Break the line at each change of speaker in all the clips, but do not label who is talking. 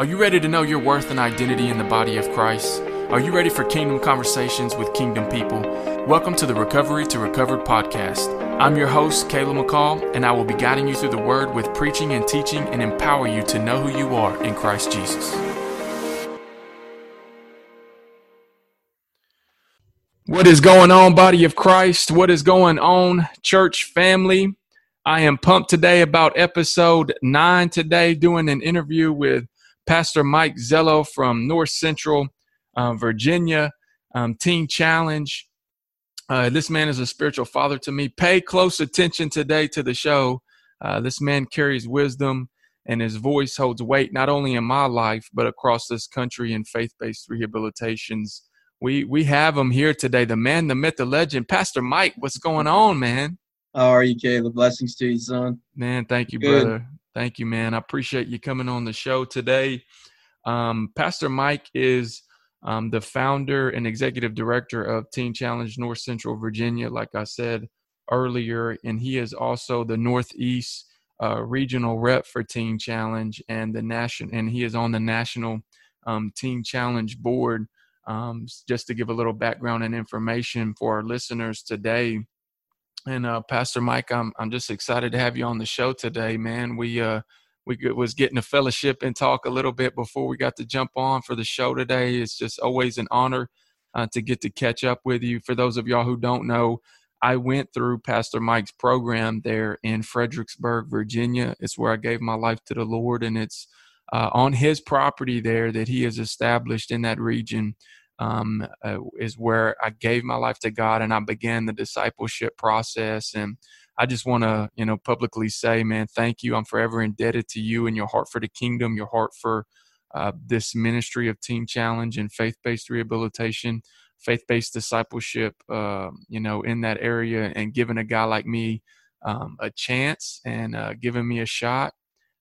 Are you ready to know your worth and identity in the body of Christ? Are you ready for kingdom conversations with kingdom people? Welcome to the Recovery to Recovered podcast. I'm your host, Caleb McCall, and I will be guiding you through the word with preaching and teaching and empower you to know who you are in Christ Jesus. What is going on, body of Christ? What is going on, church family? I am pumped today about episode nine today, doing an interview with Pastor Mike Zello from North Central uh, Virginia um, Teen Challenge. Uh, this man is a spiritual father to me. Pay close attention today to the show. Uh, this man carries wisdom and his voice holds weight not only in my life but across this country in faith-based rehabilitations. We we have him here today. The man, the myth, the legend, Pastor Mike. What's going on, man?
How are you, Caleb? Blessings to you, son.
Man, thank you, Good. brother. Thank you, man. I appreciate you coming on the show today. Um, Pastor Mike is um, the founder and executive director of Teen Challenge North Central Virginia, like I said earlier, and he is also the Northeast uh, regional rep for Teen Challenge and the national, and he is on the national um, Teen Challenge board. Um, just to give a little background and information for our listeners today, and uh, Pastor Mike, I'm I'm just excited to have you on the show today, man. We uh we was getting a fellowship and talk a little bit before we got to jump on for the show today. It's just always an honor uh, to get to catch up with you. For those of y'all who don't know, I went through Pastor Mike's program there in Fredericksburg, Virginia. It's where I gave my life to the Lord, and it's uh, on his property there that he has established in that region um, uh, is where I gave my life to God and I began the discipleship process. And I just want to, you know, publicly say, man, thank you. I'm forever indebted to you and your heart for the kingdom, your heart for uh, this ministry of Teen Challenge and faith based rehabilitation, faith based discipleship, uh, you know, in that area and giving a guy like me um, a chance and uh, giving me a shot.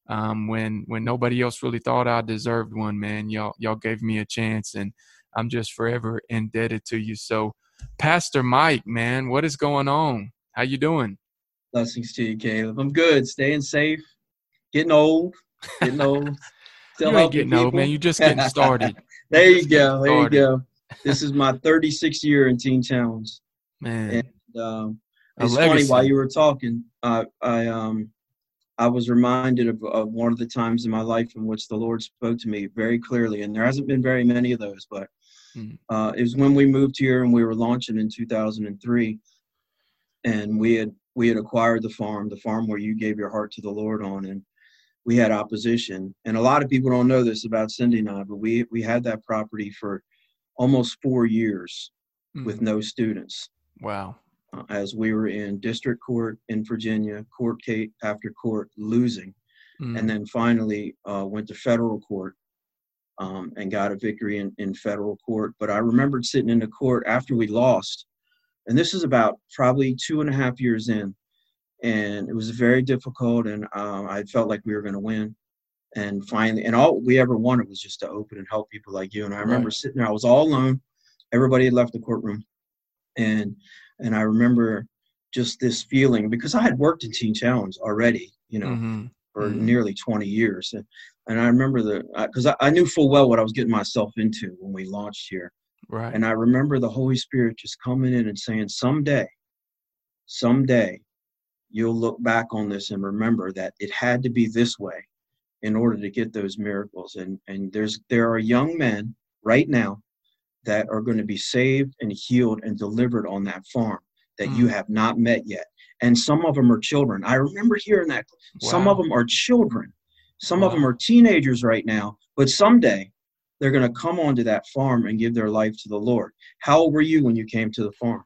Um, when when nobody else really thought I deserved one, man, y'all y'all gave me a chance, and I'm just forever indebted to you. So, Pastor Mike, man, what is going on? How you doing?
Blessings to you, Caleb. I'm good. Staying safe. Getting old. Getting old.
Still you ain't getting people. old, man. You're just getting started.
there you go. There you go. This is my 36th year in Teen Challenge.
Man.
And um, it's funny while you were talking, uh, I um I was reminded of, of one of the times in my life in which the Lord spoke to me very clearly, and there hasn't been very many of those, but mm-hmm. uh, it was when we moved here and we were launching in 2003, and we had we had acquired the farm, the farm where you gave your heart to the Lord on, and we had opposition. And a lot of people don't know this about Cindy and I, but we we had that property for almost four years mm-hmm. with no students.
Wow
uh, as we were in district court in Virginia, court case after court, losing, mm. and then finally uh, went to federal court um, and got a victory in, in federal court. But I remembered sitting in the court after we lost, and this is about probably two and a half years in, and it was very difficult, and uh, I felt like we were going to win. And finally, and all we ever wanted was just to open and help people like you. And I remember right. sitting there, I was all alone. Everybody had left the courtroom, and and I remember just this feeling because I had worked in Teen Challenge already, you know, mm-hmm. for mm-hmm. nearly 20 years. And, and I remember the, because I, I, knew full well what I was getting myself into when we launched here.
Right.
And I remember the Holy Spirit just coming in and saying, someday, someday, you'll look back on this and remember that it had to be this way in order to get those miracles. And, and there's, there are young men right now that are going to be saved and healed and delivered on that farm that mm. you have not met yet. And some of them are children. I remember hearing that. Wow. Some of them are children. Some wow. of them are teenagers right now, but someday they're going to come onto that farm and give their life to the Lord. How old were you when you came to the farm?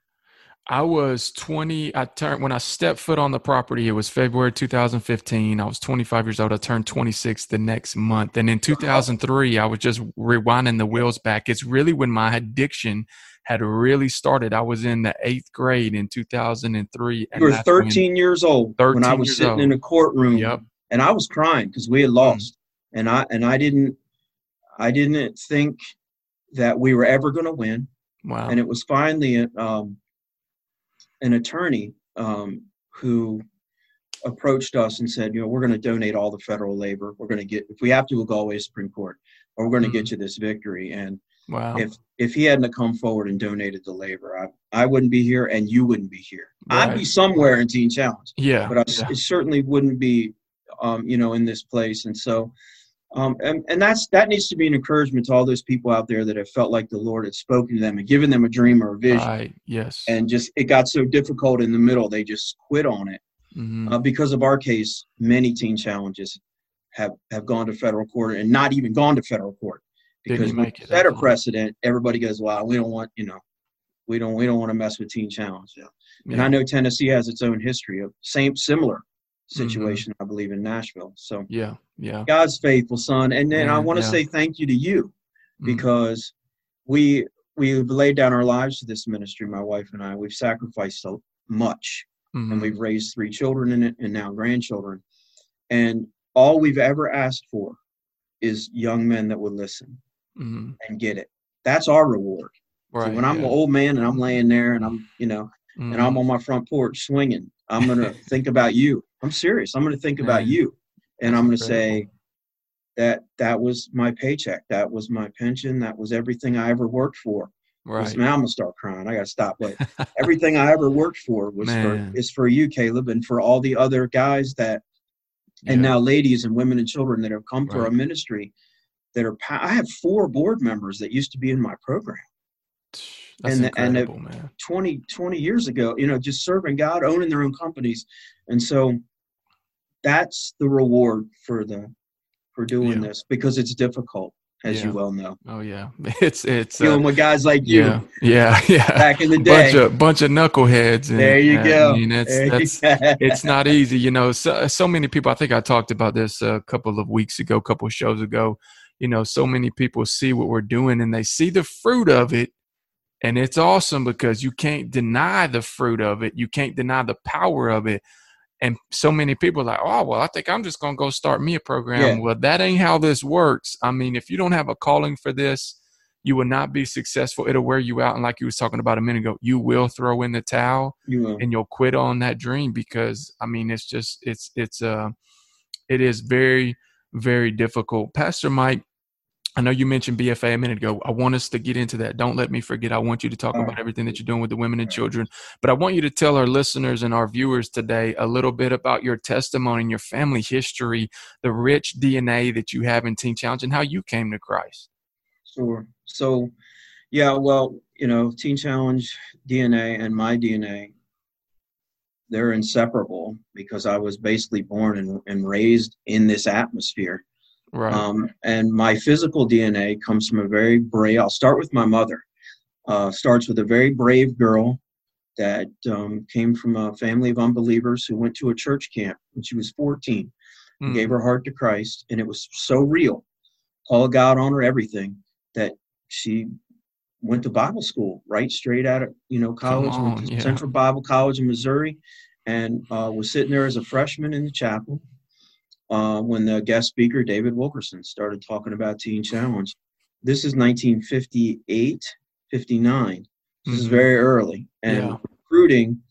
I was 20. I turned when I stepped foot on the property. It was February 2015. I was 25 years old. I turned 26 the next month. And in 2003, I was just rewinding the wheels back. It's really when my addiction had really started. I was in the eighth grade in 2003.
You were 13 years old 13 when I was sitting old. in a courtroom.
Yep.
And I was crying because we had hmm. lost. Mm. And I and I didn't I didn't think that we were ever going to win.
Wow.
And it was finally um, an attorney um, who approached us and said, you know, we're going to donate all the federal labor. We're going to get, if we have to, we'll go away to Supreme Court, or we're going to mm-hmm. get you this victory. And wow. if if he hadn't come forward and donated the labor, I I wouldn't be here, and you wouldn't be here. Right. I'd be somewhere in Teen Challenge.
Yeah,
but I, yeah. certainly wouldn't be, um, you know, in this place. And so, um, and, and that's that needs to be an encouragement to all those people out there that have felt like the Lord had spoken to them and given them a dream or a vision.
Right. Yes.
And just it got so difficult in the middle, they just quit on it. Mm-hmm. Uh, because of our case, many teen challenges have have gone to federal court and not even gone to federal court because we set a precedent. Everybody goes, "Well, we don't want you know, we don't we don't want to mess with teen challenge." Yeah. yeah. And I know Tennessee has its own history of same similar. Situation. Mm-hmm. I believe in Nashville. So
yeah, yeah,
God's faithful son. And then yeah, I want to yeah. say thank you to you mm-hmm. because mm-hmm. we we've laid down our lives to this ministry. My wife and I. We've sacrificed so much mm-hmm. and we've raised three children in it and now grandchildren. And all we've ever asked for is young men that would listen mm-hmm. and get it. That's our reward. Right, so when I'm yeah. an old man and I'm laying there and I'm, you know, mm-hmm. and I'm mm-hmm. on my front porch swinging, I'm going to think about you. I'm serious. I'm going to think about you. And I'm going to say that that was my paycheck. That was my pension. That was everything I ever worked for. Right. Now I'm gonna start crying. I gotta stop. But everything I ever worked for was Man. for is for you, Caleb, and for all the other guys that, and yeah. now ladies and women and children that have come right. to our ministry, that are. I have four board members that used to be in my program.
That's and incredible, and man.
20, 20 years ago, you know, just serving God, owning their own companies, and so that's the reward for the for doing yeah. this because it's difficult as yeah. you well know.
Oh yeah, it's it's
dealing uh, with guys like you.
Yeah, yeah, yeah.
Back in the day,
bunch of bunch of knuckleheads.
And, there you go.
I mean, it's that's it's not easy. You know, so so many people. I think I talked about this a couple of weeks ago, a couple of shows ago. You know, so many people see what we're doing and they see the fruit of it, and it's awesome because you can't deny the fruit of it. You can't deny the power of it and so many people are like, oh, well, I think I'm just going to go start me a program. Yeah. Well, that ain't how this works. I mean, if you don't have a calling for this, you will not be successful. It'll wear you out. And like you was talking about a minute ago, you will throw in the towel you and you'll quit on that dream because I mean, it's just, it's, it's, uh, it is very, very difficult. Pastor Mike, I know you mentioned BFA a minute ago. I want us to get into that. Don't let me forget. I want you to talk about everything that you're doing with the women and children. But I want you to tell our listeners and our viewers today a little bit about your testimony and your family history, the rich DNA that you have in Teen Challenge, and how you came to Christ.
Sure. So, yeah, well, you know, Teen Challenge DNA and my DNA, they're inseparable because I was basically born and, and raised in this atmosphere
Right. Um,
and my physical DNA comes from a very brave. I'll start with my mother. Uh, starts with a very brave girl that um, came from a family of unbelievers who went to a church camp when she was 14 mm. gave her heart to Christ. And it was so real, call God on her, everything, that she went to Bible school right straight out of you know college, on, yeah. Central Bible College in Missouri, and uh, was sitting there as a freshman in the chapel uh, when the guest speaker, David Wilkerson, started talking about Teen Challenge. This is 1958, 59. This mm-hmm. is very early. And yeah. recruiting,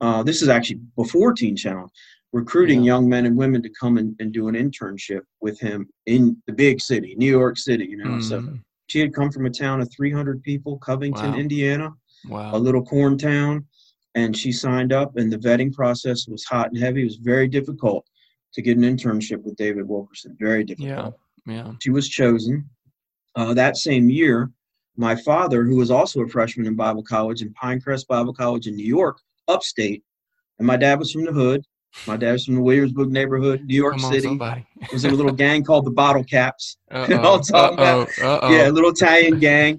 uh, this is actually before Teen Challenge, recruiting yeah. young men and women to come and, and, do an internship with him in the big city, New York City, you know. Mm. So she had come from a town of 300 people, Covington, wow. Indiana,
wow.
a little corn town. And she signed up, and the vetting process was hot and heavy. It was very difficult to get an internship with David Wilkerson. Very difficult.
Yeah, yeah.
She was chosen. Uh, that same year, my father, who was also a freshman in Bible college in Pinecrest Bible College in New York, upstate, and my dad was from the hood. My dad was from the Williamsburg neighborhood, New York
Come
City. was in a little gang called the Bottle Caps.
you know I'm talking uh-oh, about? Uh-oh.
Yeah, a little Italian gang.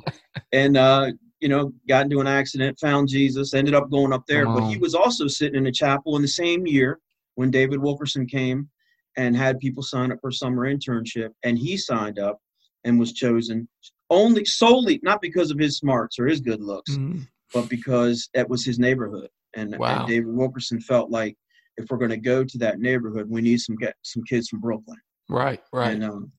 and uh, you know, got into an accident, found Jesus, ended up going up there. But he was also sitting in a chapel in the same year when David Wilkerson came and had people sign up for summer internship, and he signed up and was chosen only solely not because of his smarts or his good looks, mm-hmm. but because it was his neighborhood. And, wow. and David Wilkerson felt like if we're going to go to that neighborhood, we need some get some kids from Brooklyn.
Right, right.
And um,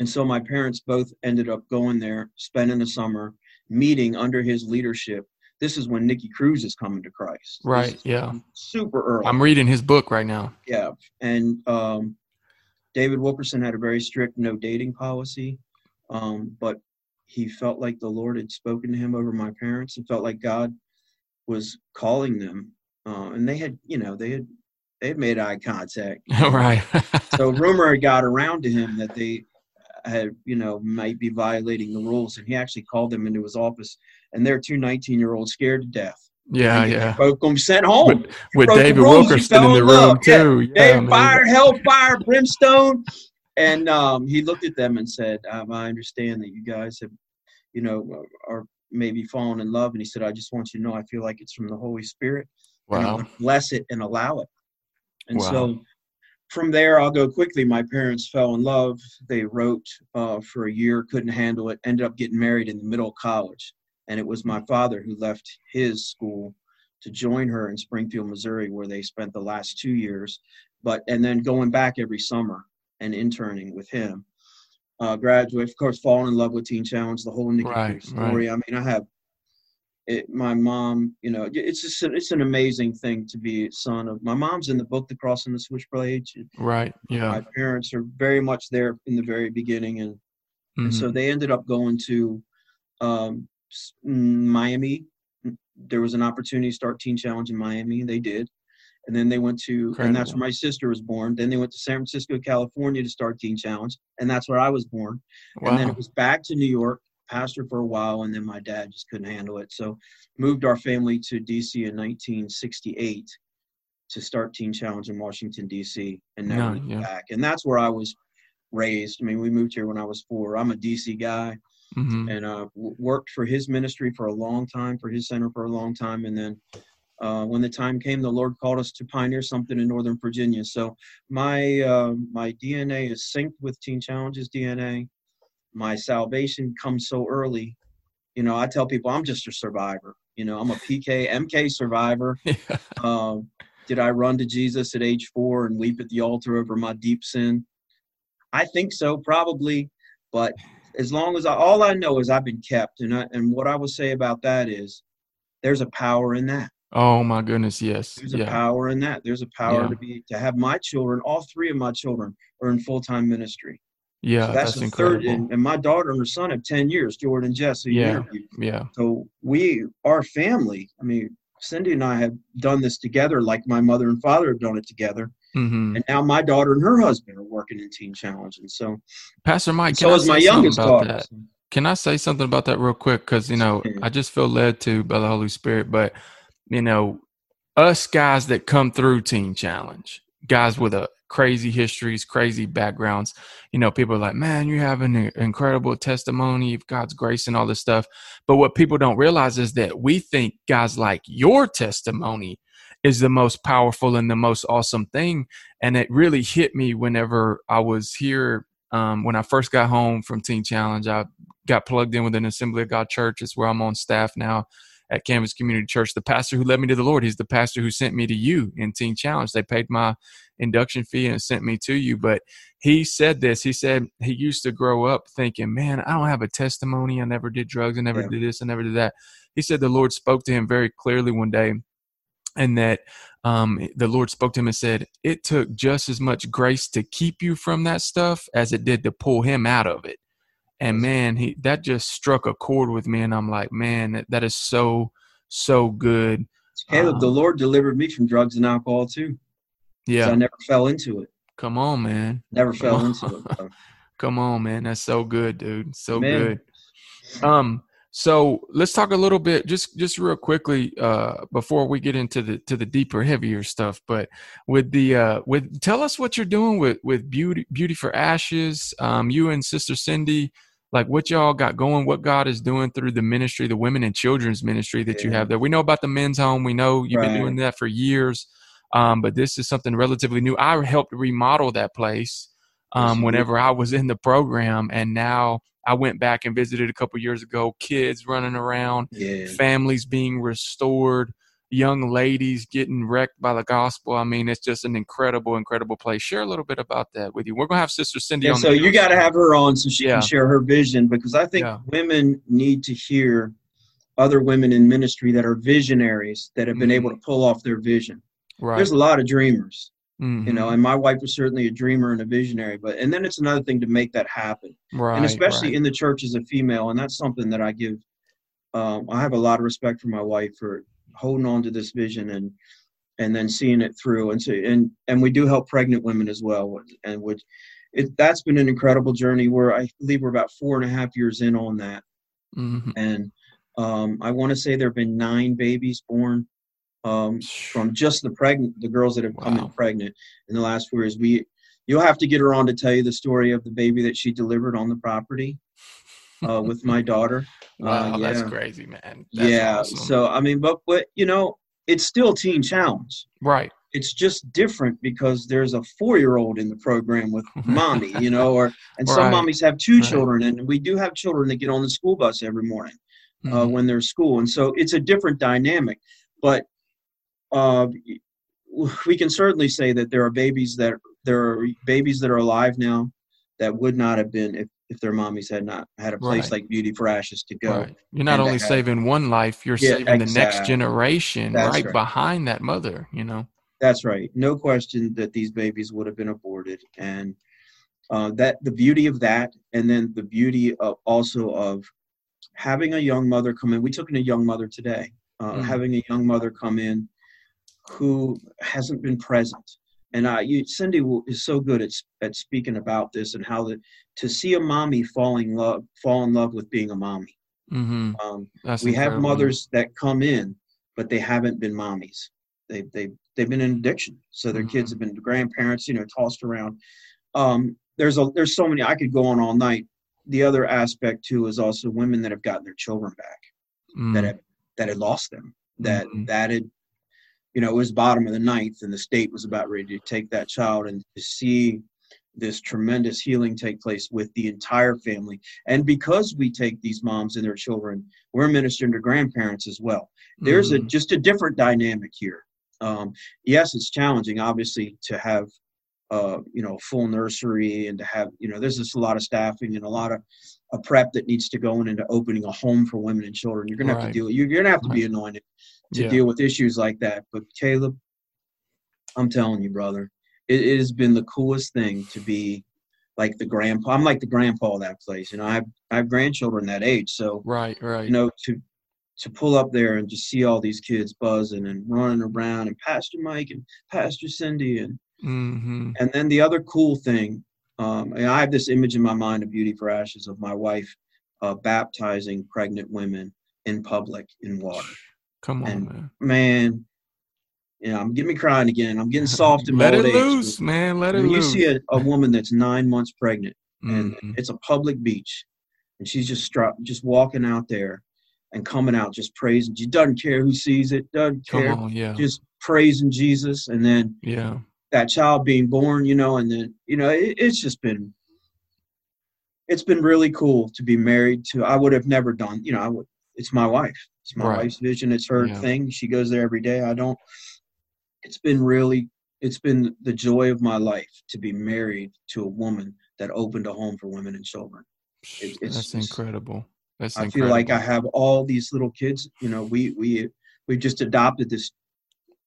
and so my parents both ended up going there, spending the summer, meeting under his leadership this is when Nicky Cruz is coming to Christ.
Right. Yeah.
Super early.
I'm reading his book right now.
Yeah, and um, David Wilkerson had a very strict no dating policy, um, but he felt like the Lord had spoken to him over my parents and felt like God was calling them. Uh, and they had, you know, they had they had made eye contact.
right.
so rumor had got around to him that they had, you know, might be violating the rules, and he actually called them into his office, and they're two 19 year olds scared to death.
Yeah, yeah.
Broke them, sent home.
With, with David Wilkerson in the room too.
Yeah, yeah fire, hellfire, brimstone. And um, he looked at them and said, um, "I understand that you guys have, you know, are maybe fallen in love." And he said, "I just want you to know, I feel like it's from the Holy Spirit.
Wow.
bless it and allow it." And
wow.
so from there, I'll go quickly. My parents fell in love. They wrote uh, for a year, couldn't handle it, ended up getting married in the middle of college. And it was my father who left his school to join her in Springfield, Missouri, where they spent the last two years. But and then going back every summer and interning with him. Uh, graduate, of course, falling in love with Teen Challenge, the whole Nicky right, story. Right. I mean, I have it, my mom, you know, it's just it's an amazing thing to be son of. My mom's in the book, The Cross and the Switchblade.
Right. Yeah.
My parents are very much there in the very beginning, and mm-hmm. and so mm-hmm. they ended up going to um, Mm, Miami. Mm, there was an opportunity to start Teen Challenge in Miami. They did, and then they went to, Incredible. and that's where my sister was born. Then they went to San Francisco, California, to start Teen Challenge, and that's where I was born. Wow. And then it was back to New York pastor for a while, and then my dad just couldn't handle it. So moved our family to DC in 1968 to start Teen Challenge in Washington D.C. and never yeah. back. And that's where I was raised. I mean, we moved here when I was four. I'm a DC guy, mm-hmm. and uh, worked for his ministry for a long time, for his center for a long time, and then. Uh, when the time came, the Lord called us to pioneer something in Northern Virginia. So my uh, my DNA is synced with Teen Challenges DNA my salvation comes so early. You know, I tell people I'm just a survivor. You know, I'm a PK, MK survivor. Yeah. Um, did I run to Jesus at age four and weep at the altar over my deep sin? I think so, probably. But as long as I, all I know is I've been kept, and I, and what I would say about that is, there's a power in that.
Oh my goodness, yes.
There's yeah. a power in that. There's a power yeah. to be to have my children. All three of my children are in full time ministry.
Yeah, so that's, that's incredible. Third,
and, and, my daughter and her son have ten years. Jordan and Jesse.
Yeah, yeah.
So we, our family. I mean, Cindy and I have done this together, like my mother and father have done it together. Mm-hmm. And now my daughter and her husband are working in Teen Challenge, and so
Pastor Mike.
so is my youngest daughter.
That? Can I say something about that real quick? Because you know, I just feel led to by the Holy Spirit. But you know, us guys that come through Teen Challenge, guys with a crazy histories, crazy backgrounds. You know, people are like, man, you have an incredible testimony of God's grace and all this stuff. But what people don't realize is that we think guys like your testimony is the most powerful and the most awesome thing. And it really hit me whenever I was here. Um, when I first got home from Teen Challenge, I got plugged in with an Assembly of God church. It's where I'm on staff now at Canvas Community Church. The pastor who led me to the Lord, he's the pastor who sent me to you in Teen Challenge. They paid my induction fee and sent me to you. But he said this. He said he used to grow up thinking, man, I don't have a testimony. I never did drugs. I never yeah. did this. I never did that. He said the Lord spoke to him very clearly one day and that um, the Lord spoke to him and said, It took just as much grace to keep you from that stuff as it did to pull him out of it. And man, he that just struck a chord with me, and I'm like, man, that, that is so so good.
Caleb, um, the Lord delivered me from drugs and alcohol too.
Yeah,
I never fell into it.
Come on, man.
Never Come fell on. into it.
Come on, man. That's so good, dude. So man. good. Um, so let's talk a little bit, just just real quickly, uh, before we get into the to the deeper, heavier stuff. But with the uh, with tell us what you're doing with with beauty beauty for ashes. Um, you and Sister Cindy like what y'all got going, what God is doing through the ministry, the women and children's ministry that yeah. you have there. We know about the men's home. We know you've right. been doing that for years. Um, but this is something relatively new. I helped remodel that place um, whenever I was in the program, and now I went back and visited a couple years ago. Kids running around,
yeah.
families being restored young ladies getting wrecked by the gospel. I mean, it's just an incredible, incredible place. Share a little bit about that with you. We're gonna have Sister Cindy
yeah,
on.
So you got to have her on so she yeah. can share her vision because I think yeah. women need to hear other women in ministry that are visionaries that have been mm-hmm. able to pull off their vision. Right. There's a lot of dreamers, mm-hmm. you know, and my wife was certainly a dreamer and a visionary. But and then it's another thing to make that happen, right? And especially right. in the church as a female, and that's something that I give. Um, I have a lot of respect for my wife for holding on to this vision and and then seeing it through. And so and and we do help pregnant women as well, and which it, that's been an incredible journey. Where I believe we're about four and a half years in on that, mm-hmm. and um, I want to say there have been nine babies born um, from just the pregnant, the girls that have come wow. in pregnant in the last four years. We, you'll have to get her on to tell you the story of the baby that she delivered on the property uh, with my daughter.
Wow, uh, yeah. that's crazy, man.
That's yeah. Awesome. So I mean, but but you know, it's still Teen Challenge,
right?
It's just different because there's a four-year-old in the program with mommy, you know, or and some right. mommies have two right. children, and we do have children that get on the school bus every morning uh, mm-hmm. when they're school, and so it's a different dynamic. But uh, we can certainly say that there are babies that there are babies that are alive now that would not have been if, if their mommies had not had a place right. like Beauty for Ashes to go. Right.
You're not only have, saving one life, you're yeah, saving exactly. the next generation right, right, behind that mother, you know.
That's right. No question that these babies would have been aborted and uh, that the beauty of that and then the beauty of also of having a young mother come in. We took in a young mother today. Uh, mm. Having a young mother come in who hasn't been present. And uh, you, Cindy is so good at, at speaking about this and how the, to see a mommy falling love fall in love with being a mommy. Mm-hmm. Um, we incredible. have mothers that come in, but they haven't been mommies. They they they've been in addiction, so their mm-hmm. kids have been grandparents, you know, tossed around. Um, there's a there's so many I could go on all night the other aspect too is also women that have gotten their children back mm. that have that had lost them that mm-hmm. that had you know it was bottom of the ninth and the state was about ready to take that child and to see this tremendous healing take place with the entire family. And because we take these moms and their children we're ministering to grandparents as well. There's mm-hmm. a just a different dynamic here. Um, yes it's challenging obviously to have uh, you know, full nursery and to have, you know, there's just a lot of staffing and a lot of a prep that needs to go into opening a home for women and children. You're gonna have to deal. You're, you're gonna have to right. be anointed to yeah. deal with issues like that. But Caleb, I'm telling you, brother, it, it, has been the coolest thing to be like the grandpa. I'm like the grandpa of that place. You know, I have I have grandchildren that age, so
right, right.
You know, to to pull up there and just see all these kids buzzing and running around and Pastor Mike and Pastor Cindy and Mm-hmm. And then the other cool thing, um, I have this image in my mind of Beauty for Ashes of my wife uh, baptizing pregnant women in public in water.
Come on, and, man.
Man, you know, I'm getting me crying again. I'm getting soft in my
Let
it
age. loose, man. Let it
when
loose.
You see a, a, woman that's nine months pregnant, and mm-hmm. it's a public beach, and she's just struck, just walking out there and coming out just praising. She doesn't care who sees it, doesn't care. On, yeah. Just praising Jesus, and then
yeah,
that child being born, you know, and then, you know, it, it's just been, it's been really cool to be married to. I would have never done, you know, I would, it's my wife. It's my right. wife's vision. It's her yeah. thing. She goes there every day. I don't, it's been really, it's been the joy of my life to be married to a woman that opened a home for women and children.
It, That's incredible. That's incredible.
I
incredible.
feel like I have all these little kids. You know, we we we just adopted this.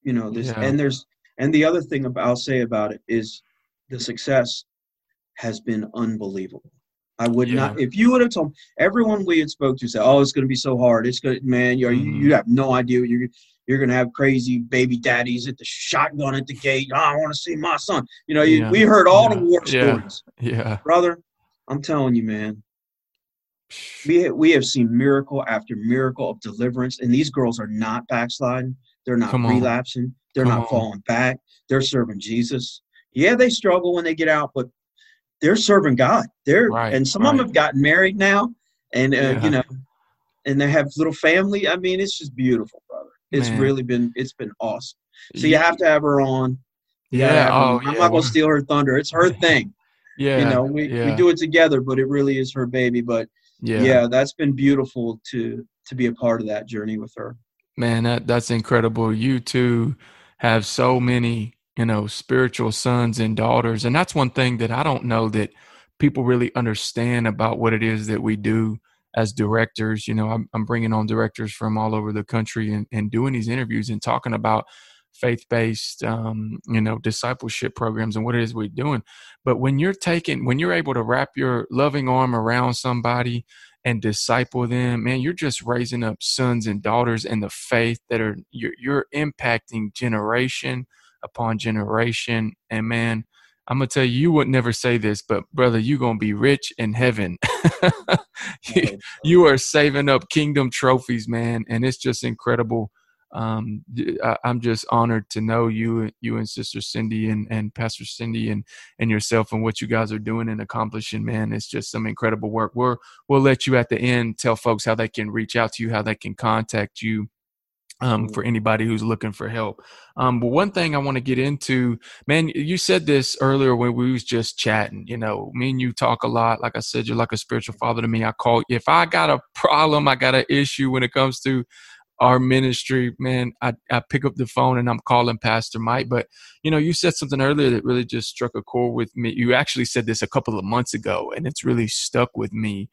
You know this, yeah. and there's and the other thing I'll say about it is the success has been unbelievable. I would yeah. not if you would have told everyone we had spoke to said, "Oh, it's going to be so hard. It's good, man. You're, mm-hmm. you have no idea. You're you're going to have crazy baby daddies at the shotgun at the gate. Oh, I want to see my son. You know, you, we heard all
yeah.
the war stories.
Yeah,
brother, I'm telling you, man. We we have seen miracle after miracle of deliverance, and these girls are not backsliding. They're not relapsing. They're Come not on. falling back. They're serving Jesus. Yeah, they struggle when they get out, but they're serving God. They're right, and some right. of them have gotten married now, and uh, yeah. you know, and they have little family. I mean, it's just beautiful, brother. It's Man. really been it's been awesome. So you have to have her on.
You yeah. Oh,
I'm yeah. not gonna steal her thunder. It's her thing.
Yeah.
You know, we,
yeah.
we do it together, but it really is her baby. But yeah. yeah, that's been beautiful to to be a part of that journey with her.
Man, that that's incredible. You too have so many, you know, spiritual sons and daughters, and that's one thing that I don't know that people really understand about what it is that we do as directors. You know, I'm, I'm bringing on directors from all over the country and, and doing these interviews and talking about faith-based um, you know discipleship programs and what it is we're doing but when you're taking when you're able to wrap your loving arm around somebody and disciple them man you're just raising up sons and daughters in the faith that are you're, you're impacting generation upon generation and man I'm gonna tell you, you would never say this, but brother, you're gonna be rich in heaven. you, you, are saving up kingdom trophies, man, and it's just incredible. Um, I, am just honored to know you, you and Sister Cindy and, and Pastor Cindy and and yourself and what you guys are doing and accomplishing. Man, it's just some incredible work. We're we'll let you at the end tell folks how they can reach out to you, how they can contact you um, for anybody who's looking for help. Um, but one thing I want to get into, man, you said this earlier when we was just chatting. You know, me and you talk a lot. Like I said, you're like a spiritual father to me. I call if I got a problem, I got an issue when it comes to our ministry, man, I, I pick up the phone and I'm calling Pastor Mike. But you know, you said something earlier that really just struck a chord with me. You actually said this a couple of months ago, and it's really stuck with me.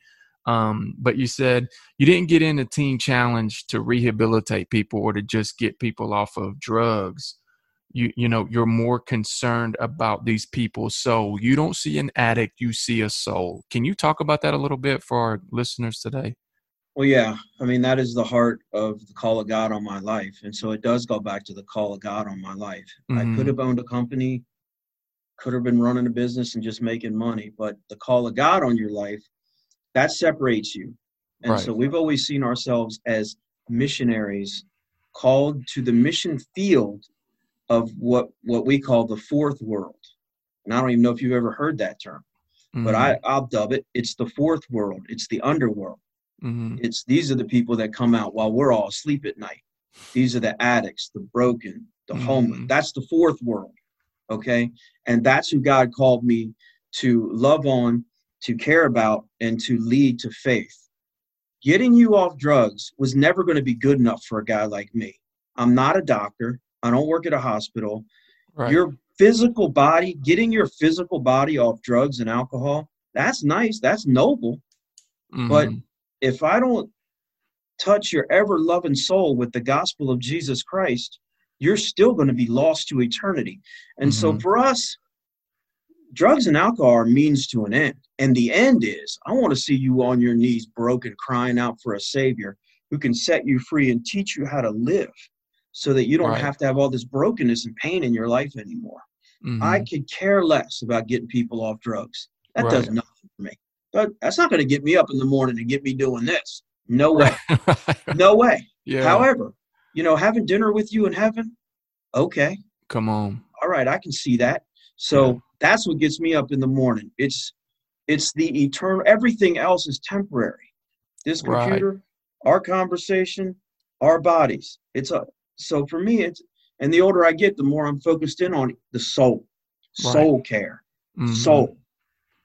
Um, but you said you didn't get in a Teen Challenge to rehabilitate people or to just get people off of drugs. You you know you're more concerned about these people's soul. You don't see an addict, you see a soul. Can you talk about that a little bit for our listeners today?
Well, yeah. I mean, that is the heart of the call of God on my life. And so it does go back to the call of God on my life. Mm-hmm. I could have owned a company, could have been running a business and just making money, but the call of God on your life that separates you. And right. so we've always seen ourselves as missionaries called to the mission field of what what we call the fourth world. And I don't even know if you've ever heard that term, mm-hmm. but I, I'll dub it. It's the fourth world. It's the underworld. Mm-hmm. It's these are the people that come out while we're all asleep at night. These are the addicts, the broken, the mm-hmm. homeless. That's the fourth world. Okay. And that's who God called me to love on to care about, and to lead to faith. Getting you off drugs was never going to be good enough for a guy like me. I'm not a doctor, I don't work at a hospital. Right. Your physical body, getting your physical body off drugs and alcohol, that's nice, that's noble. Mm-hmm. But if I don't touch your ever loving soul with the gospel of Jesus Christ, you're still going to be lost to eternity. And mm-hmm. so for us, drugs and alcohol are means to an end. And the end is, I want to see you on your knees, broken, crying out for a Savior who can set you free and teach you how to live so that you don't right. have to have all this brokenness and pain in your life anymore. Mm-hmm. I could care less about getting people off drugs. That right. does nothing. But that's not going to get me up in the morning and get me doing this. No way. no way. Yeah. However, you know, having dinner with you in heaven, okay.
Come on.
All right, I can see that. So yeah. that's what gets me up in the morning. It's it's the eternal everything else is temporary. This computer, right. our conversation, our bodies. It's a so for me it's and the older I get, the more I'm focused in on the soul. Soul care. Mm-hmm. Soul.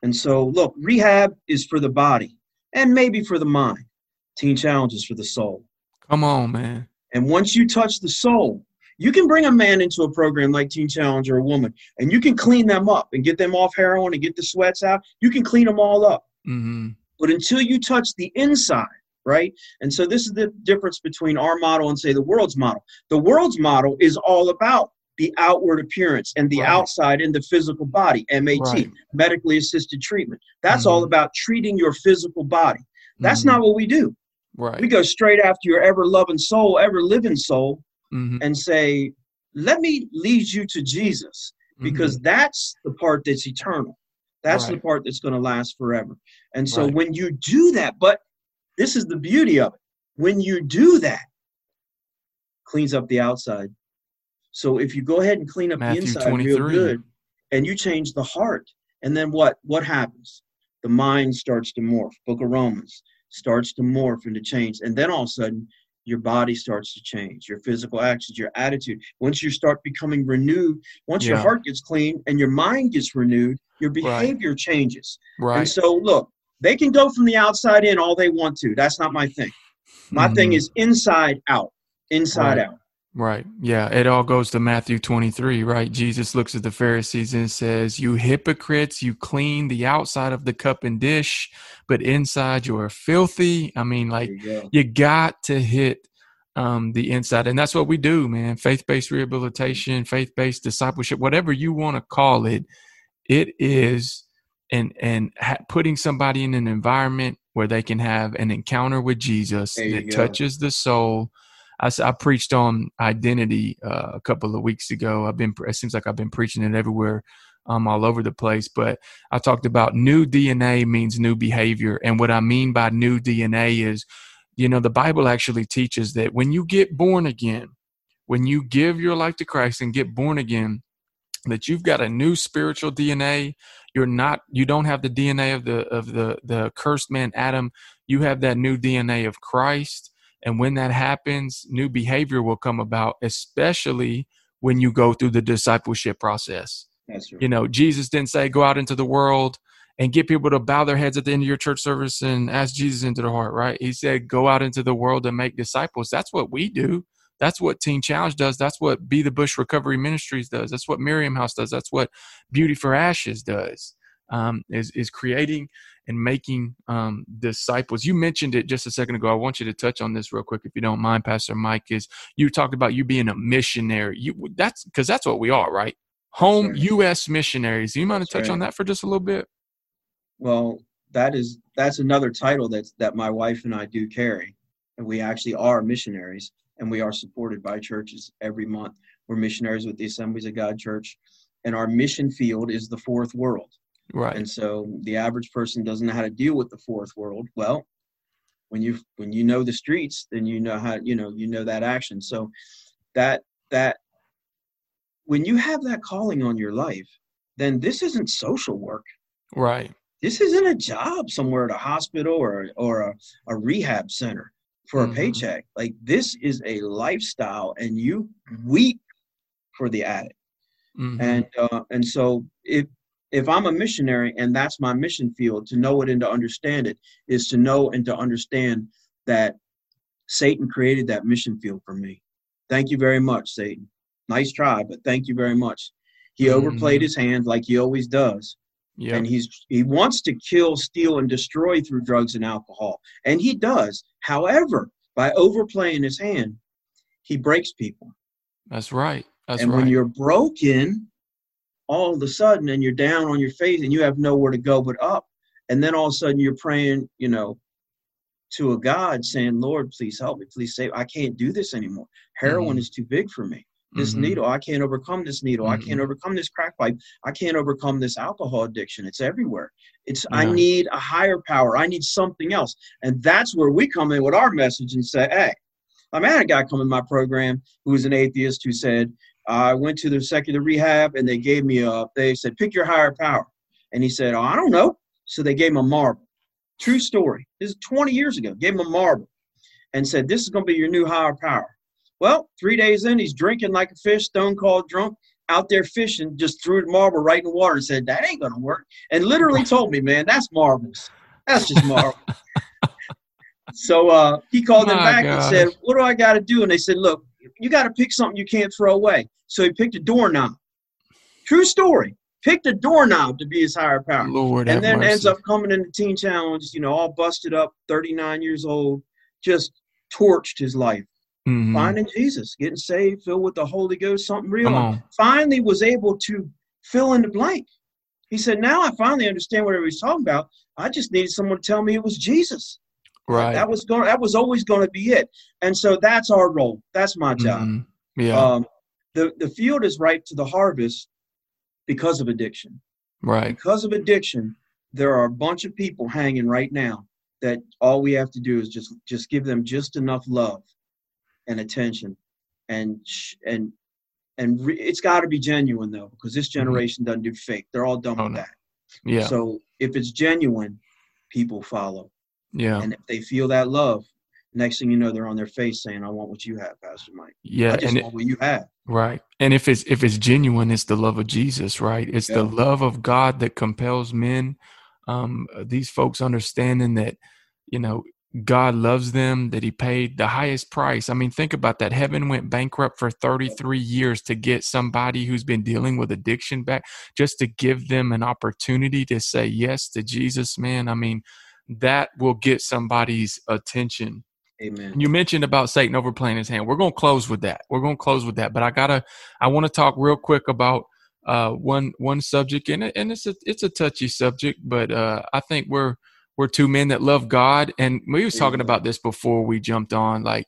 And so look, rehab is for the body and maybe for the mind. Teen challenge is for the soul.
Come on, man.
And once you touch the soul, you can bring a man into a program like Teen Challenge or a woman, and you can clean them up and get them off heroin and get the sweats out. You can clean them all up. Mm-hmm. But until you touch the inside, right? And so this is the difference between our model and say the world's model. The world's model is all about the outward appearance and the right. outside in the physical body, MAT, right. medically assisted treatment. That's mm-hmm. all about treating your physical body. That's mm-hmm. not what we do. Right. We go straight after your ever loving soul, ever living soul, mm-hmm. and say, let me lead you to Jesus because mm-hmm. that's the part that's eternal. That's right. the part that's going to last forever. And so right. when you do that, but this is the beauty of it. When you do that, cleans up the outside. So if you go ahead and clean up Matthew the inside 23. real good and you change the heart, and then what what happens? The mind starts to morph. Book of Romans starts to morph and to change. And then all of a sudden your body starts to change, your physical actions, your attitude. Once you start becoming renewed, once yeah. your heart gets clean and your mind gets renewed, your behavior right. changes. Right. And so, look, they can go from the outside in all they want to. That's not my thing. My mm-hmm. thing is inside out, inside right. out.
Right. Yeah. It all goes to Matthew 23, right? Jesus looks at the Pharisees and says, You hypocrites, you clean the outside of the cup and dish, but inside you are filthy. I mean, like, you, you, got to hit um, the inside. And that's what we do, man. Faith based rehabilitation, faith based discipleship, whatever you want to call it, it is. And, and ha- putting somebody in an environment where they can have an encounter with Jesus that touches the soul I, I preached on identity uh, a couple of weeks ago. I've been it seems like I've been preaching it everywhere, um, all over the place. But I talked about new DNA means new behavior, and what I mean by new DNA is, you know, the Bible actually teaches that when you get born again, when you give your life to Christ and get born again, that you've got a new spiritual DNA. You're not you don't have the DNA of the of the the cursed man Adam. You have that new DNA of Christ and when that happens, new behavior will come about, especially when you go through the discipleship process. That's right. You know, Jesus didn't say go out into the world and get people to bow their heads at the end of your church service and ask Jesus into their heart, right? He said go out into the world and make disciples. That's what we do. That's what Teen Challenge does. That's what Be the Bush Recovery Ministries does. That's what Miriam House does. That's what Beauty for Ashes does. Um, is is creating and making um, disciples. You mentioned it just a second ago. I want you to touch on this real quick, if you don't mind, Pastor Mike. Is you talked about you being a missionary? You that's because that's what we are, right? Home U.S. missionaries. Do you mind to touch right. on that for just a little bit?
Well, that is that's another title that's that my wife and I do carry, and we actually are missionaries, and we are supported by churches every month. We're missionaries with the Assemblies of God Church, and our mission field is the fourth world.
Right.
And so the average person doesn't know how to deal with the fourth world. Well, when you when you know the streets, then you know how you know you know that action. So that that when you have that calling on your life, then this isn't social work.
Right.
This isn't a job somewhere at a hospital or or a, a rehab center for mm-hmm. a paycheck. Like this is a lifestyle, and you weep for the addict. Mm-hmm. And uh, and so if if I'm a missionary and that's my mission field, to know it and to understand it is to know and to understand that Satan created that mission field for me. Thank you very much, Satan. Nice try, but thank you very much. He mm-hmm. overplayed his hand like he always does. Yep. And he's he wants to kill, steal, and destroy through drugs and alcohol. And he does. However, by overplaying his hand, he breaks people.
That's right. That's
and
right.
when you're broken, all of a sudden and you're down on your face and you have nowhere to go but up and then all of a sudden you're praying you know to a god saying lord please help me please save i can't do this anymore heroin mm-hmm. is too big for me this mm-hmm. needle i can't overcome this needle mm-hmm. i can't mm-hmm. overcome this crack pipe i can't overcome this alcohol addiction it's everywhere it's yeah. i need a higher power i need something else and that's where we come in with our message and say hey I had a guy come in my program who was an atheist who said, I went to the secular rehab and they gave me a, they said, pick your higher power. And he said, oh, I don't know. So they gave him a marble. True story. This is 20 years ago. Gave him a marble and said, this is going to be your new higher power. Well, three days in, he's drinking like a fish, stone cold drunk, out there fishing, just threw the marble right in the water and said, that ain't going to work. And literally told me, man, that's marbles. That's just marble. so uh, he called My them back gosh. and said, what do I got to do? And they said, look, you got to pick something you can't throw away. So he picked a doorknob. True story. Picked a doorknob to be his higher power.
Lord
and then
mercy.
ends up coming in the teen challenge, you know, all busted up, 39 years old, just torched his life. Mm-hmm. Finding Jesus, getting saved, filled with the Holy Ghost, something real. Finally was able to fill in the blank. He said, Now I finally understand what he was talking about. I just needed someone to tell me it was Jesus.
Right.
That was going. That was always going to be it. And so that's our role. That's my job.
Mm-hmm. Yeah. Um,
the the field is ripe to the harvest because of addiction.
Right.
Because of addiction, there are a bunch of people hanging right now that all we have to do is just just give them just enough love and attention, and and and re- it's got to be genuine though, because this mm-hmm. generation doesn't do fake. They're all done oh, with no. that.
Yeah.
So if it's genuine, people follow.
Yeah.
And if they feel that love, next thing you know, they're on their face saying, "I want what you have, Pastor Mike."
Yeah,
I just want it, what you have.
Right. And if it's if it's genuine, it's the love of Jesus, right? It's yeah. the love of God that compels men. Um, these folks understanding that, you know, God loves them, that He paid the highest price. I mean, think about that. Heaven went bankrupt for 33 years to get somebody who's been dealing with addiction back, just to give them an opportunity to say yes to Jesus, man. I mean, that will get somebody's attention.
Amen.
You mentioned about Satan overplaying his hand. We're going to close with that. We're going to close with that. But I gotta, I want to talk real quick about uh, one one subject, and and it's a it's a touchy subject, but uh, I think we're we're two men that love God. And we was talking about this before we jumped on. Like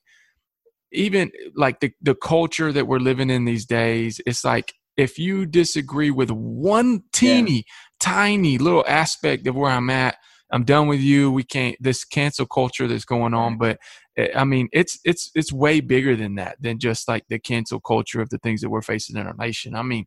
even like the, the culture that we're living in these days, it's like if you disagree with one teeny, yeah. tiny little aspect of where I'm at, I'm done with you. We can't this cancel culture that's going on, but eh, I mean it's it's it's way bigger than that than just like the cancel culture of the things that we're facing in our nation. I mean,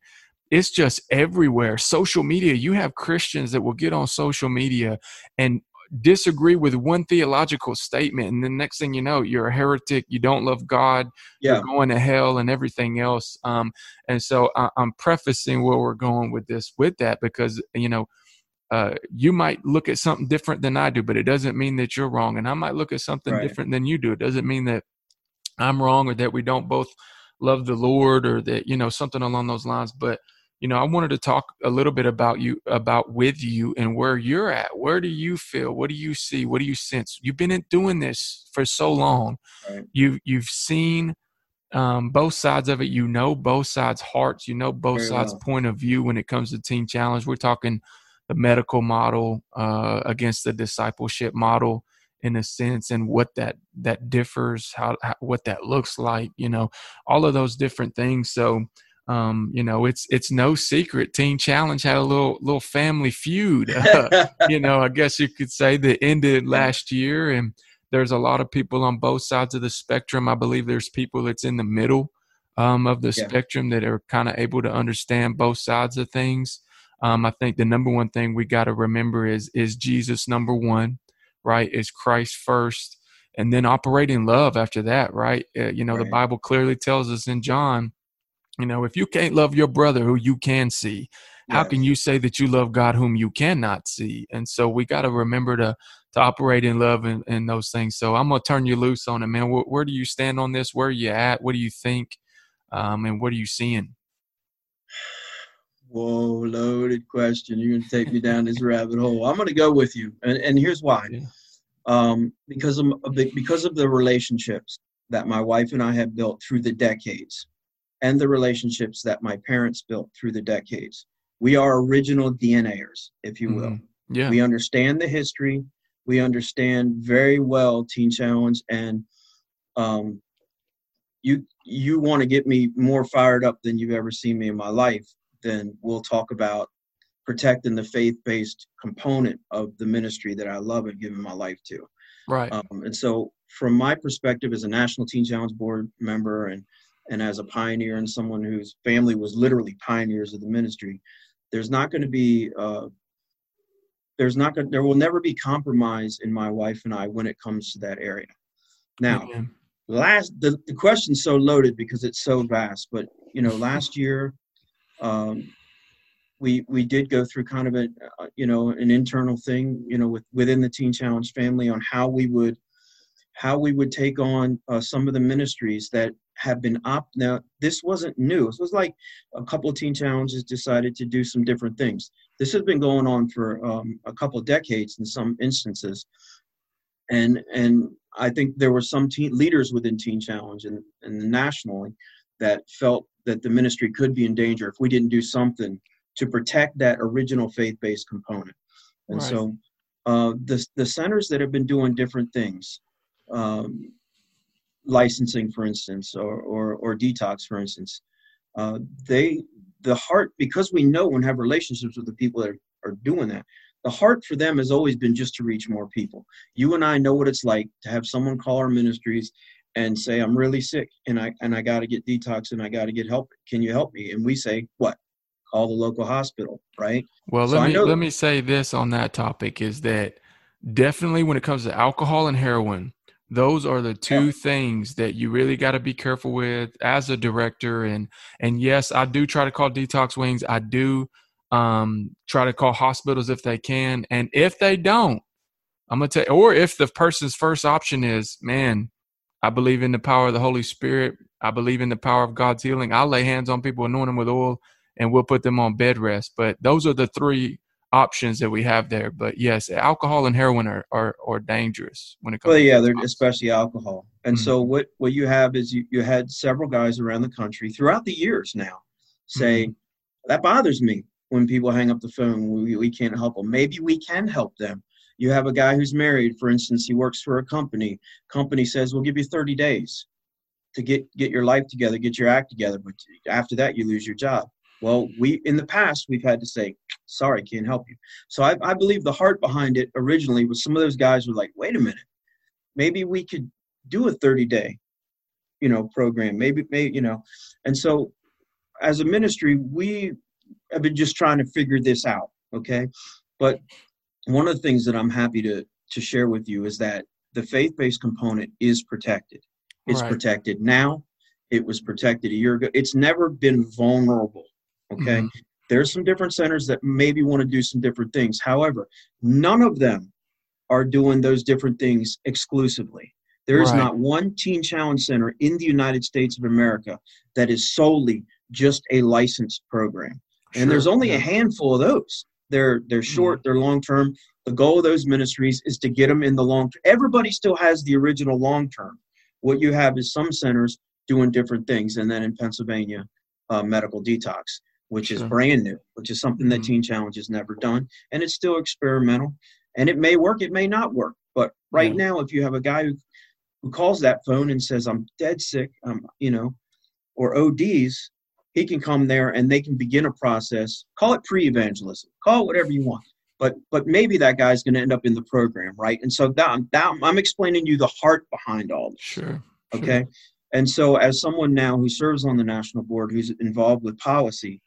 it's just everywhere. Social media, you have Christians that will get on social media and disagree with one theological statement and the next thing you know you're a heretic you don't love god yeah. you're going to hell and everything else um, and so I, am prefacing where we're going with this with that because you know uh, you might look at something different than i do but it doesn't mean that you're wrong and i might look at something right. different than you do it doesn't mean that i'm wrong or that we don't both love the lord or that you know something along those lines but you know, I wanted to talk a little bit about you, about with you and where you're at. Where do you feel? What do you see? What do you sense? You've been doing this for so long. Right. You you've seen um, both sides of it. You know both sides' hearts. You know both Very sides' well. point of view when it comes to Teen Challenge. We're talking the medical model uh, against the discipleship model in a sense and what that that differs how, how, what that looks like you know all of those different things so um, you know, it's it's no secret. Teen Challenge had a little little family feud. Uh, you know, I guess you could say that ended last year, and there's a lot of people on both sides of the spectrum. I believe there's people that's in the middle um, of the yeah. spectrum that are kind of able to understand both sides of things. Um, I think the number one thing we got to remember is is Jesus number one, right? Is Christ first, and then operate in love after that, right? Uh, you know, right. the Bible clearly tells us in John you know, if you can't love your brother who you can see, yes. how can you say that you love God whom you cannot see? And so we got to remember to to operate in love and, and those things. So I'm gonna turn you loose on it, man. Where, where do you stand on this? Where are you at? What do you think? Um, and what are you seeing?
Whoa, loaded question. You're gonna take me down this rabbit hole. I'm gonna go with you, and and here's why. Yeah. Um, because of because of the relationships that my wife and I have built through the decades and the relationships that my parents built through the decades. We are original DNAers, if you will. Mm-hmm. Yeah. We understand the history. We understand very well Teen Challenge, and um, you you want to get me more fired up than you've ever seen me in my life. Then we'll talk about protecting the faith-based component of the ministry that I love and giving my life to.
Right.
Um, and so, from my perspective as a National Teen Challenge Board member and and as a pioneer and someone whose family was literally pioneers of the ministry, there's not going to be uh, there's not going there will never be compromise in my wife and I when it comes to that area. Now, last the, the question's so loaded because it's so vast, but you know, last year um, we we did go through kind of a uh, you know an internal thing you know with within the Teen Challenge family on how we would how we would take on uh, some of the ministries that have been up. Now, this wasn't new. This was like a couple of teen challenges decided to do some different things. This has been going on for um, a couple of decades in some instances, and and I think there were some teen leaders within Teen Challenge and, and nationally that felt that the ministry could be in danger if we didn't do something to protect that original faith-based component. And right. so, uh, the the centers that have been doing different things. Um, licensing, for instance, or, or, or detox, for instance, uh, they the heart because we know and have relationships with the people that are, are doing that. The heart for them has always been just to reach more people. You and I know what it's like to have someone call our ministries and say, "I'm really sick and I and I got to get detox and I got to get help. Can you help me?" And we say, "What? Call the local hospital, right?"
Well, so let me let me say this on that topic is that definitely when it comes to alcohol and heroin, those are the two yeah. things that you really got to be careful with as a director and and yes i do try to call detox wings i do um, try to call hospitals if they can and if they don't I'm gonna tell. Or if the person's first option is, man, I believe in the power of the Holy Spirit. I believe in the power of God's healing. I'll lay hands on people, anoint them with oil, and we'll put them on bed rest. But those are the three options that we have there. But yes, alcohol and heroin are are, are dangerous when it comes.
Well, yeah, they're especially alcohol. And mm-hmm. so what what you have is you you had several guys around the country throughout the years now say mm-hmm. that bothers me when people hang up the phone. We we can't help them. Maybe we can help them. You have a guy who's married, for instance, he works for a company. Company says we'll give you 30 days to get get your life together, get your act together, but after that you lose your job well, we in the past we've had to say, sorry, can't help you. So I, I believe the heart behind it originally was some of those guys were like, wait a minute, maybe we could do a 30 day, you know, program. Maybe, maybe you know, and so as a ministry, we have been just trying to figure this out. Okay, but one of the things that I'm happy to to share with you is that the faith-based component is protected. It's right. protected now. It was protected a year ago. It's never been vulnerable Okay. Mm-hmm. There's some different centers that maybe want to do some different things. However, none of them are doing those different things exclusively. There is right. not one teen challenge center in the United States of America that is solely just a licensed program. Sure. And there's only yeah. a handful of those. They're they're mm-hmm. short, they're long term. The goal of those ministries is to get them in the long term. Everybody still has the original long term. What you have is some centers doing different things, and then in Pennsylvania, uh, medical detox which sure. is brand new, which is something that mm-hmm. Teen Challenge has never done. And it's still experimental. And it may work, it may not work. But right yeah. now, if you have a guy who, who calls that phone and says, I'm dead sick, um, you know, or ODs, he can come there and they can begin a process. Call it pre-evangelism. Call it whatever you want. But but maybe that guy's going to end up in the program, right? And so that, that I'm explaining you the heart behind all this.
Sure.
Okay. Sure. And so, as someone now who serves on the national board, who's involved with policy,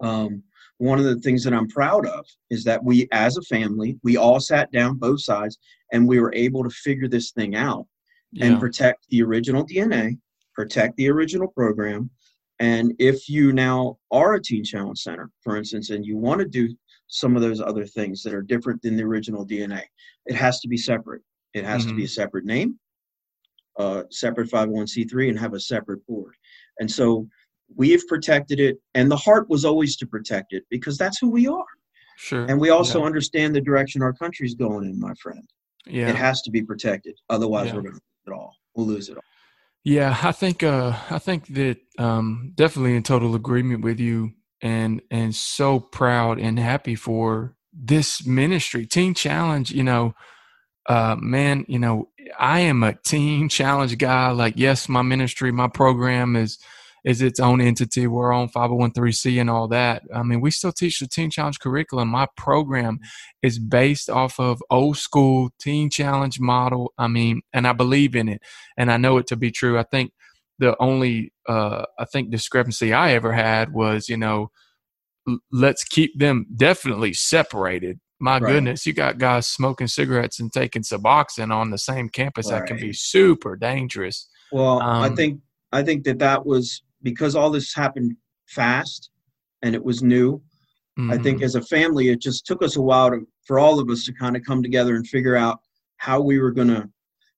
um, one of the things that I'm proud of is that we, as a family, we all sat down, both sides, and we were able to figure this thing out yeah. and protect the original DNA, protect the original program. And if you now are a Teen Challenge Center, for instance, and you want to do some of those other things that are different than the original DNA, it has to be separate. It has mm-hmm. to be a mm-hmm. separate name, a separate 501c3, and have a separate board. And so we have protected it and the heart was always to protect it because that's who we are
sure
and we also yeah. understand the direction our country's going in my friend yeah it has to be protected otherwise yeah. we're going to lose it all we'll lose it all
yeah i think uh i think that um definitely in total agreement with you and and so proud and happy for this ministry. Teen challenge you know uh man you know i am a teen challenge guy. Like yes my ministry my program is is its own entity. We're on 501c and all that. I mean, we still teach the Teen Challenge curriculum. My program is based off of old school Teen Challenge model. I mean, and I believe in it, and I know it to be true. I think the only uh, I think discrepancy I ever had was, you know, l- let's keep them definitely separated. My right. goodness, you got guys smoking cigarettes and taking Suboxone on the same campus. Right. That can be super dangerous.
Well, um, I think I think that that was because all this happened fast and it was new, mm-hmm. I think as a family, it just took us a while to, for all of us to kind of come together and figure out how we were going to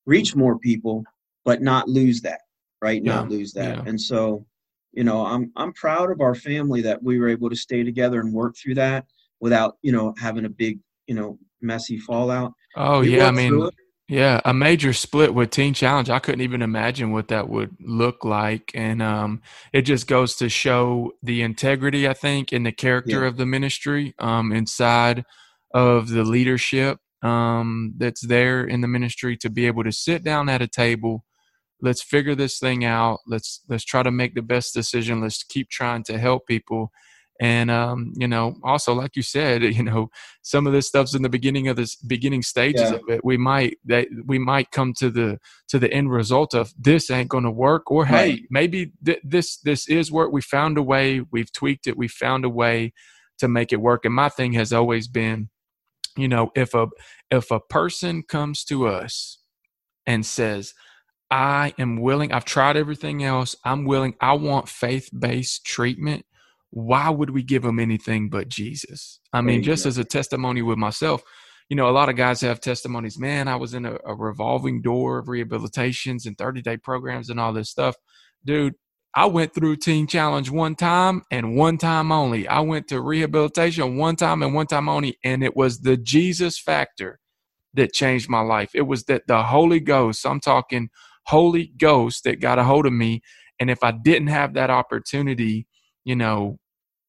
reach more people, but not lose that, right? Yeah. Not lose that. Yeah. And so, you know, I'm I'm proud of our family that we were able to stay together and work through that without, you know, having a big, you know, messy fallout.
Oh we yeah, I mean, yeah, a major split with Teen Challenge. I couldn't even imagine what that would look like. And um, it just goes to show the integrity, I think, and the character yeah. of the ministry um, inside of the leadership um, that's there in the ministry to be able to sit down at a table. Let's figure this thing out. Let's let's try to make the best decision. Let's keep trying to help people and um, you know also like you said you know some of this stuff's in the beginning of this beginning stages yeah. of it we might that we might come to the to the end result of this ain't going to work or right. hey maybe th- this this is work we found a way we've tweaked it we found a way to make it work and my thing has always been you know if a if a person comes to us and says I am willing. I've tried everything else. I'm willing. I want faith based treatment why would we give them anything but Jesus? I mean, just as a testimony with myself, you know, a lot of guys have testimonies. Man, I was in a, a revolving door of rehabilitations and 30 day programs and all this stuff. Dude, I went through Teen Challenge one time and one time only. I went to rehabilitation one time and one time only, and it was the Jesus factor that changed my life. It was that the Holy Ghost, I'm talking Holy Ghost, that got a hold of me. And if I didn't have that opportunity, you know,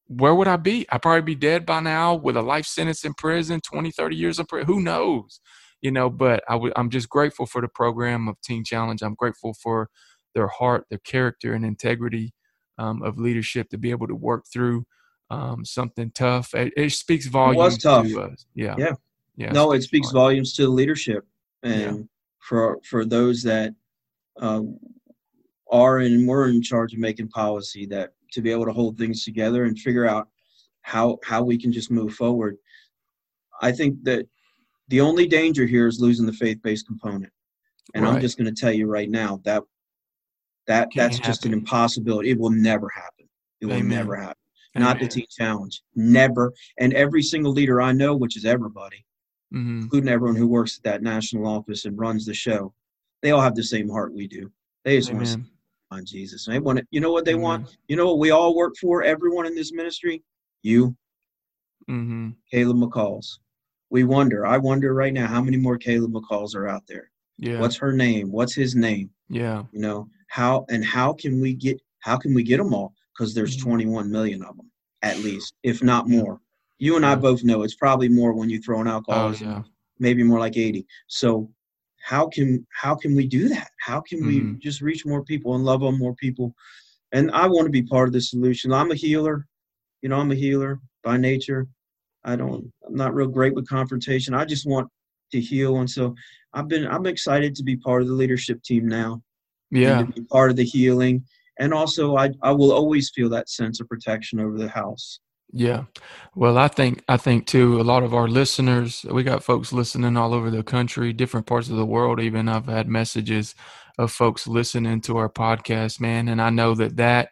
where would I be? I'd probably be dead by now with a life sentence in prison, 20, 30 years in prison. Who knows? You know, but i w- I'm just grateful for the program of Teen Challenge. I'm grateful for their heart, their character, and integrity um, of leadership to be able to work through um, something tough. It, it speaks volumes
it was tough.
to. Yeah.
Yeah. Yeah. No, it speaks volumes to the leadership and yeah. for for those that uh, are and were in charge of making policy that to be able to hold things together and figure out how how we can just move forward. I think that the only danger here is losing the faith-based component. And right. I'm just going to tell you right now that that Can't that's happen. just an impossibility. It will never happen. It Amen. will never happen. Amen. Not the Teen Challenge. Never. And every single leader I know, which is everybody, mm-hmm. including everyone who works at that national office and runs the show, they all have the same heart we do. They just Amen. want to on Jesus. And they want to, you know what they Amen. want? You know what we all work for, everyone in this ministry? You, mm-hmm. Caleb McCalls. We wonder, I wonder right now how many more Caleb McCalls are out there. Yeah. What's her name? What's his name?
Yeah.
You know, how and how can we get how can we get them all? Because there's mm-hmm. 21 million of them at least, if not more. You and I both know it's probably more when you throw in alcohol. Oh, yeah. Maybe more like 80. So how can how can we do that? How can mm-hmm. we just reach more people and love on more people? And I want to be part of the solution. I'm a healer. You know, I'm a healer by nature. I don't I'm not real great with confrontation. I just want to heal and so I've been I'm excited to be part of the leadership team now.
Yeah.
to be part of the healing. And also I I will always feel that sense of protection over the house.
Yeah. Well, I think I think too a lot of our listeners, we got folks listening all over the country, different parts of the world even. I've had messages of folks listening to our podcast, man, and I know that that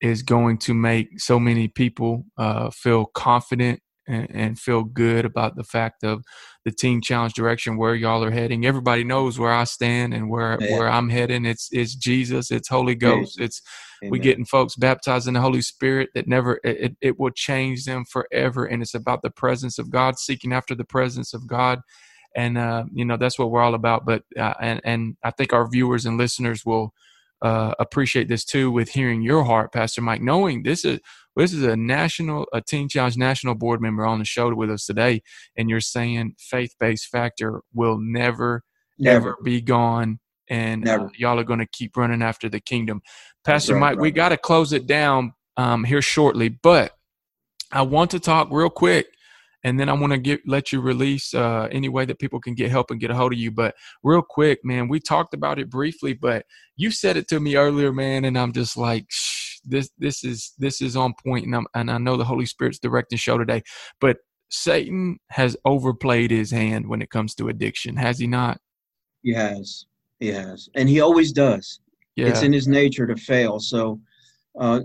is going to make so many people uh, feel confident and, and, feel good about the fact of the Teen Challenge direction where y'all are heading. Everybody knows where I stand and where yeah. where I'm heading. It's it's Jesus. It's Holy Ghost. It's Amen. we getting folks baptized in the Holy Spirit that never it, it will change them forever. And it's about the presence of God, seeking after the presence of God. And uh, you know that's what we're all about. But uh, and and I think our viewers and listeners will uh, appreciate this too with hearing your heart, Pastor Mike, knowing this is this is a national, a Teen Challenge national board member on the show with us today, and you're saying faith-based factor will never, never. ever be gone, and uh, y'all are going to keep running after the kingdom. Pastor right, Mike, right. we got to close it down um, here shortly, but I want to talk real quick and then I want to get let you release uh, any way that people can get help and get a hold of you. But real quick, man, we talked about it briefly, but you said it to me earlier, man, and I'm just like, this this is this is on point, and, I'm, and I know the Holy Spirit's directing show today, but Satan has overplayed his hand when it comes to addiction, has he not?
He has, he has, and he always does. Yeah. It's in his nature to fail. So, uh,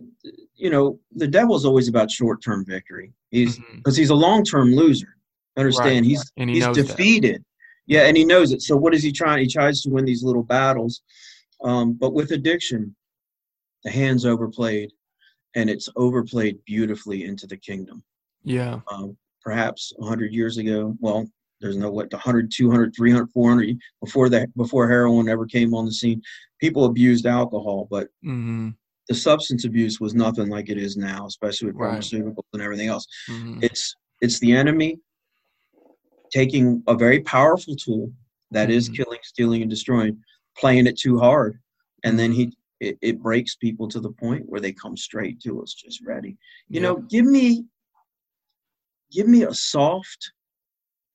you know, the devil's always about short-term victory. He's because mm-hmm. he's a long term loser. Understand? Right. He's he he's defeated. That. Yeah, and he knows it. So what is he trying? He tries to win these little battles, um, but with addiction, the hand's overplayed, and it's overplayed beautifully into the kingdom.
Yeah.
Um, perhaps 100 years ago, well, there's no what 100 200 300 400 before that before heroin ever came on the scene people abused alcohol but mm-hmm the substance abuse was nothing like it is now, especially with right. pharmaceuticals and everything else. Mm-hmm. It's it's the enemy taking a very powerful tool that mm-hmm. is killing, stealing, and destroying, playing it too hard, and then he it, it, breaks people to the point where they come straight to us, just ready. You yeah. know, give me give me a soft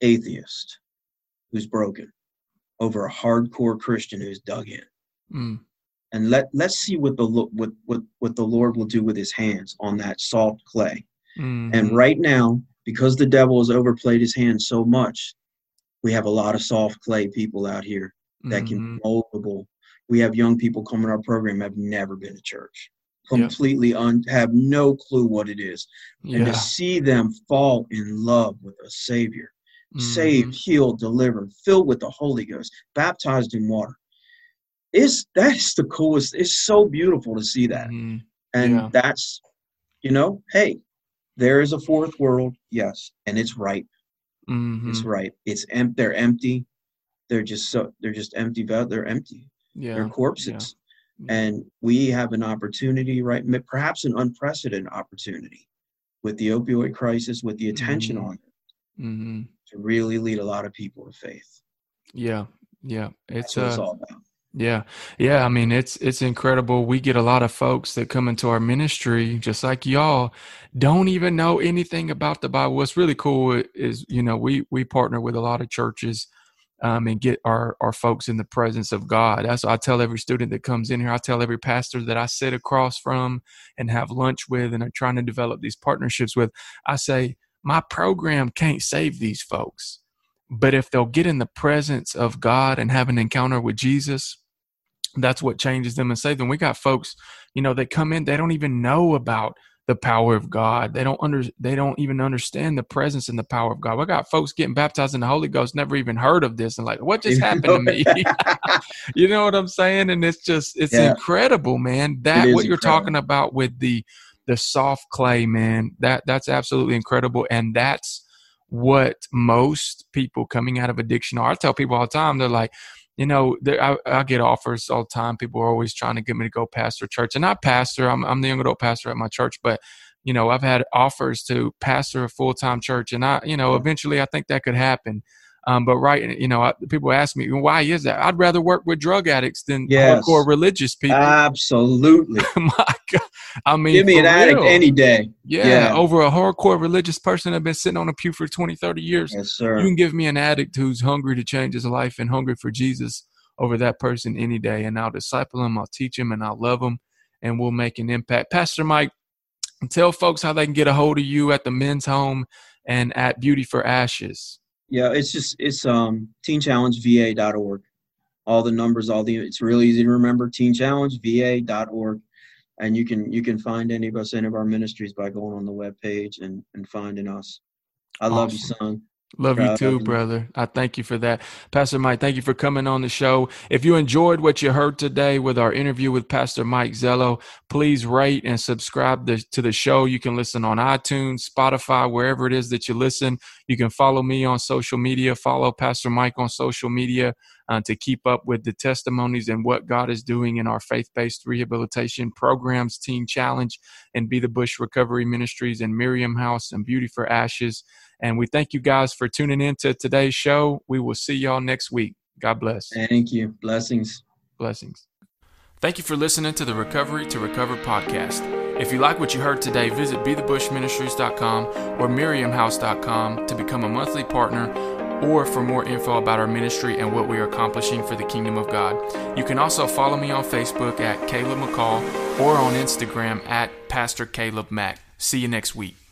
atheist who's broken over a hardcore Christian who's dug in. Mm and let let's see what the what what what the Lord will do with His hands on that soft clay. Mm-hmm. And right now, because the devil has overplayed his hand so much, we have a lot of soft clay people out here that mm-hmm. can be moldable. We have young people coming in our program have never been to church, completely yep. un have no clue what it is, yeah. and to see them fall in love with a Savior mm-hmm. saved, healed, delivered, filled with the Holy Ghost, baptized in water. It's that's the coolest. It's so beautiful to see that. Mm-hmm. And yeah. that's, you know, hey, there is a fourth world, yes, and it's ripe. Mm-hmm. It's right. It's em- they're empty. They're just so they're just empty. They're empty. Yeah. They're corpses. Yeah. And we have an opportunity, right? Perhaps an unprecedented opportunity with the opioid crisis, with the attention mm-hmm. on it, mm-hmm. to really lead a lot of people to faith.
Yeah, yeah, it's, uh, it's all about. Yeah. Yeah, I mean it's it's incredible. We get a lot of folks that come into our ministry just like y'all don't even know anything about the Bible. What's really cool is, you know, we we partner with a lot of churches um, and get our our folks in the presence of God. That's what I tell every student that comes in here. I tell every pastor that I sit across from and have lunch with and are trying to develop these partnerships with. I say, my program can't save these folks. But if they'll get in the presence of God and have an encounter with Jesus, that's what changes them and saves them. We got folks, you know, they come in, they don't even know about the power of God. They don't under they don't even understand the presence and the power of God. We got folks getting baptized in the Holy Ghost, never even heard of this, and like, what just happened to me? you know what I'm saying? And it's just it's yeah. incredible, man. That what you're talking about with the the soft clay, man. That that's absolutely incredible, and that's what most people coming out of addiction are. I tell people all the time, they're like, you know, there, I, I, get offers all the time. People are always trying to get me to go pastor church, and not pastor. I'm, I'm the young adult pastor at my church, but you know, I've had offers to pastor a full time church, and I, you know, eventually I think that could happen. Um, but right, you know, people ask me why is that? I'd rather work with drug addicts than yes. hardcore religious people.
Absolutely.
My God. I mean,
give me an real. addict any day.
Yeah, yeah, over a hardcore religious person that's been sitting on a pew for 20, 30 years.
Yes, sir.
You can give me an addict who's hungry to change his life and hungry for Jesus over that person any day, and I'll disciple him, I'll teach him, and I'll love him, and we'll make an impact. Pastor Mike, tell folks how they can get a hold of you at the men's home and at Beauty for Ashes.
Yeah, it's just it's um teenchallengeva.org. All the numbers, all the it's really easy to remember. Teenchallengeva.org, and you can you can find any of us, any of our ministries by going on the web page and and finding us. I awesome. love you, son.
Love you too, brother. I thank you for that. Pastor Mike, thank you for coming on the show. If you enjoyed what you heard today with our interview with Pastor Mike Zello, please rate and subscribe to the show. You can listen on iTunes, Spotify, wherever it is that you listen. You can follow me on social media, follow Pastor Mike on social media uh, to keep up with the testimonies and what God is doing in our faith based rehabilitation programs, Teen Challenge, and Be the Bush Recovery Ministries, and Miriam House and Beauty for Ashes. And we thank you guys for tuning in to today's show. We will see y'all next week. God bless.
Thank you. Blessings.
Blessings. Thank you for listening to the Recovery to Recover podcast. If you like what you heard today, visit BeTheBushMinistries.com or MiriamHouse.com to become a monthly partner or for more info about our ministry and what we are accomplishing for the kingdom of God. You can also follow me on Facebook at Caleb McCall or on Instagram at Pastor Caleb Mack. See you next week.